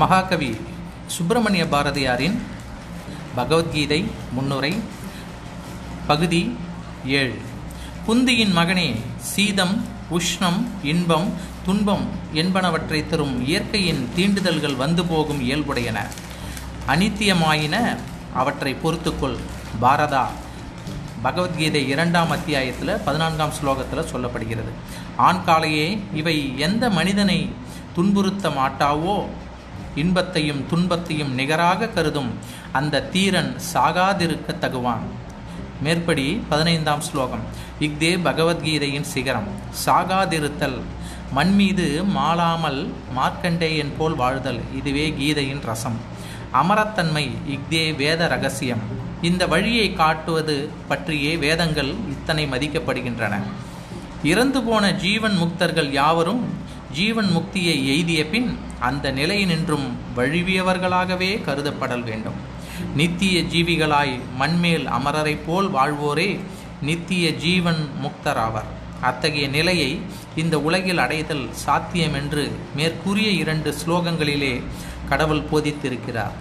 மகாகவி சுப்பிரமணிய பாரதியாரின் பகவத்கீதை முன்னுரை பகுதி ஏழு. குந்தியின் மகனே சீதம் உஷ்ணம் இன்பம் துன்பம் என்பனவற்றை தரும் இயற்கையின் தீண்டுதல்கள் வந்து போகும் இயல்புடையன. அனித்தியமாயின அவற்றை பொறுத்துக்கொள். பாரதா பகவத்கீதை இரண்டாம் அத்தியாயத்தில் பதினான்காம் ஸ்லோகத்தில் சொல்லப்படுகிறது. ஆண்காலையே இவை எந்த மனிதனை துன்புறுத்த மாட்டாவோ இன்பத்தையும் துன்பத்தையும் நிகராக கருதும் அந்த தீரன் சாகாதிருக்க தகுவான். மேற்படி பதினைந்தாம் ஸ்லோகம். இஃதே பகவத்கீதையின் சிகரம். சாகாதிருத்தல். மண் மீது மாளாமல் மார்க்கண்டேயன் போல் வாழ்தல். இதுவே கீதையின் ரசம். அமரத்தன்மை. இஃதே வேத ரகசியம். இந்த வழியை காட்டுவது பற்றியே வேதங்கள் இத்தனை மதிக்கப்படுகின்றன. இறந்து போன ஜீவன் முக்தர்கள் யாவரும் ஜீவன் முக்தியை எய்திய பின் அந்த நிலையினின்றும் வழுவியவர்களாகவே கருதப்படல் வேண்டும். நித்திய ஜீவிகளாய் மண்மேல் அமரரைப் போல் வாழ்வோரே நித்திய ஜீவன் முக்தராவர். அத்தகைய நிலையை இந்த உலகில் அடைதல் சாத்தியம் என்று மேற்கூறிய இரண்டு ஸ்லோகங்களிலே கடவுள் போதித்திருக்கிறார்.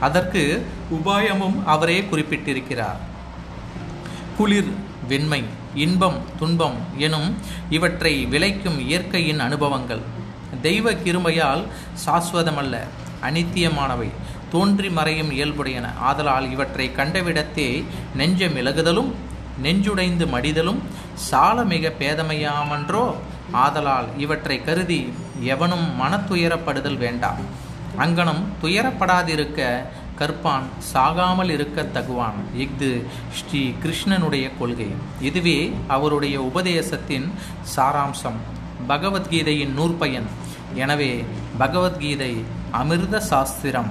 அதற்கு உபாயமும் அவரே குறிப்பிட்டிருக்கிறார். குளிர் வெண்மை இன்பம் துன்பம் எனும் இவற்றை விளைக்கும் இயற்கையின் அனுபவங்கள். தெய்வ கிருமையால் சாஸ்வதமல்ல அனித்தியமானவை. தோன்றி மறையும் இயல்புடையன. ஆதலால் இவற்றை கண்டவிடத்தே நெஞ்ச மிளகுதலும் நெஞ்சுடைந்து மடிதலும் சால மிக பேதமையாமன்றோ? ஆதலால் இவற்றை கருதி எவனும் மனத்துயரப்படுதல் வேண்டாம். அங்கனம் துயரப்படாதிருக்க கற்பான் சாகாமல் இருக்க தகுவான். இஃது ஸ்ரீ கிருஷ்ணனுடைய கொள்கை. இதுவே அவருடைய உபதேசத்தின் சாராம்சம். பகவத்கீதையின் நூற்பயன். எனவே பகவத்கீதை அமிர்த சாஸ்திரம்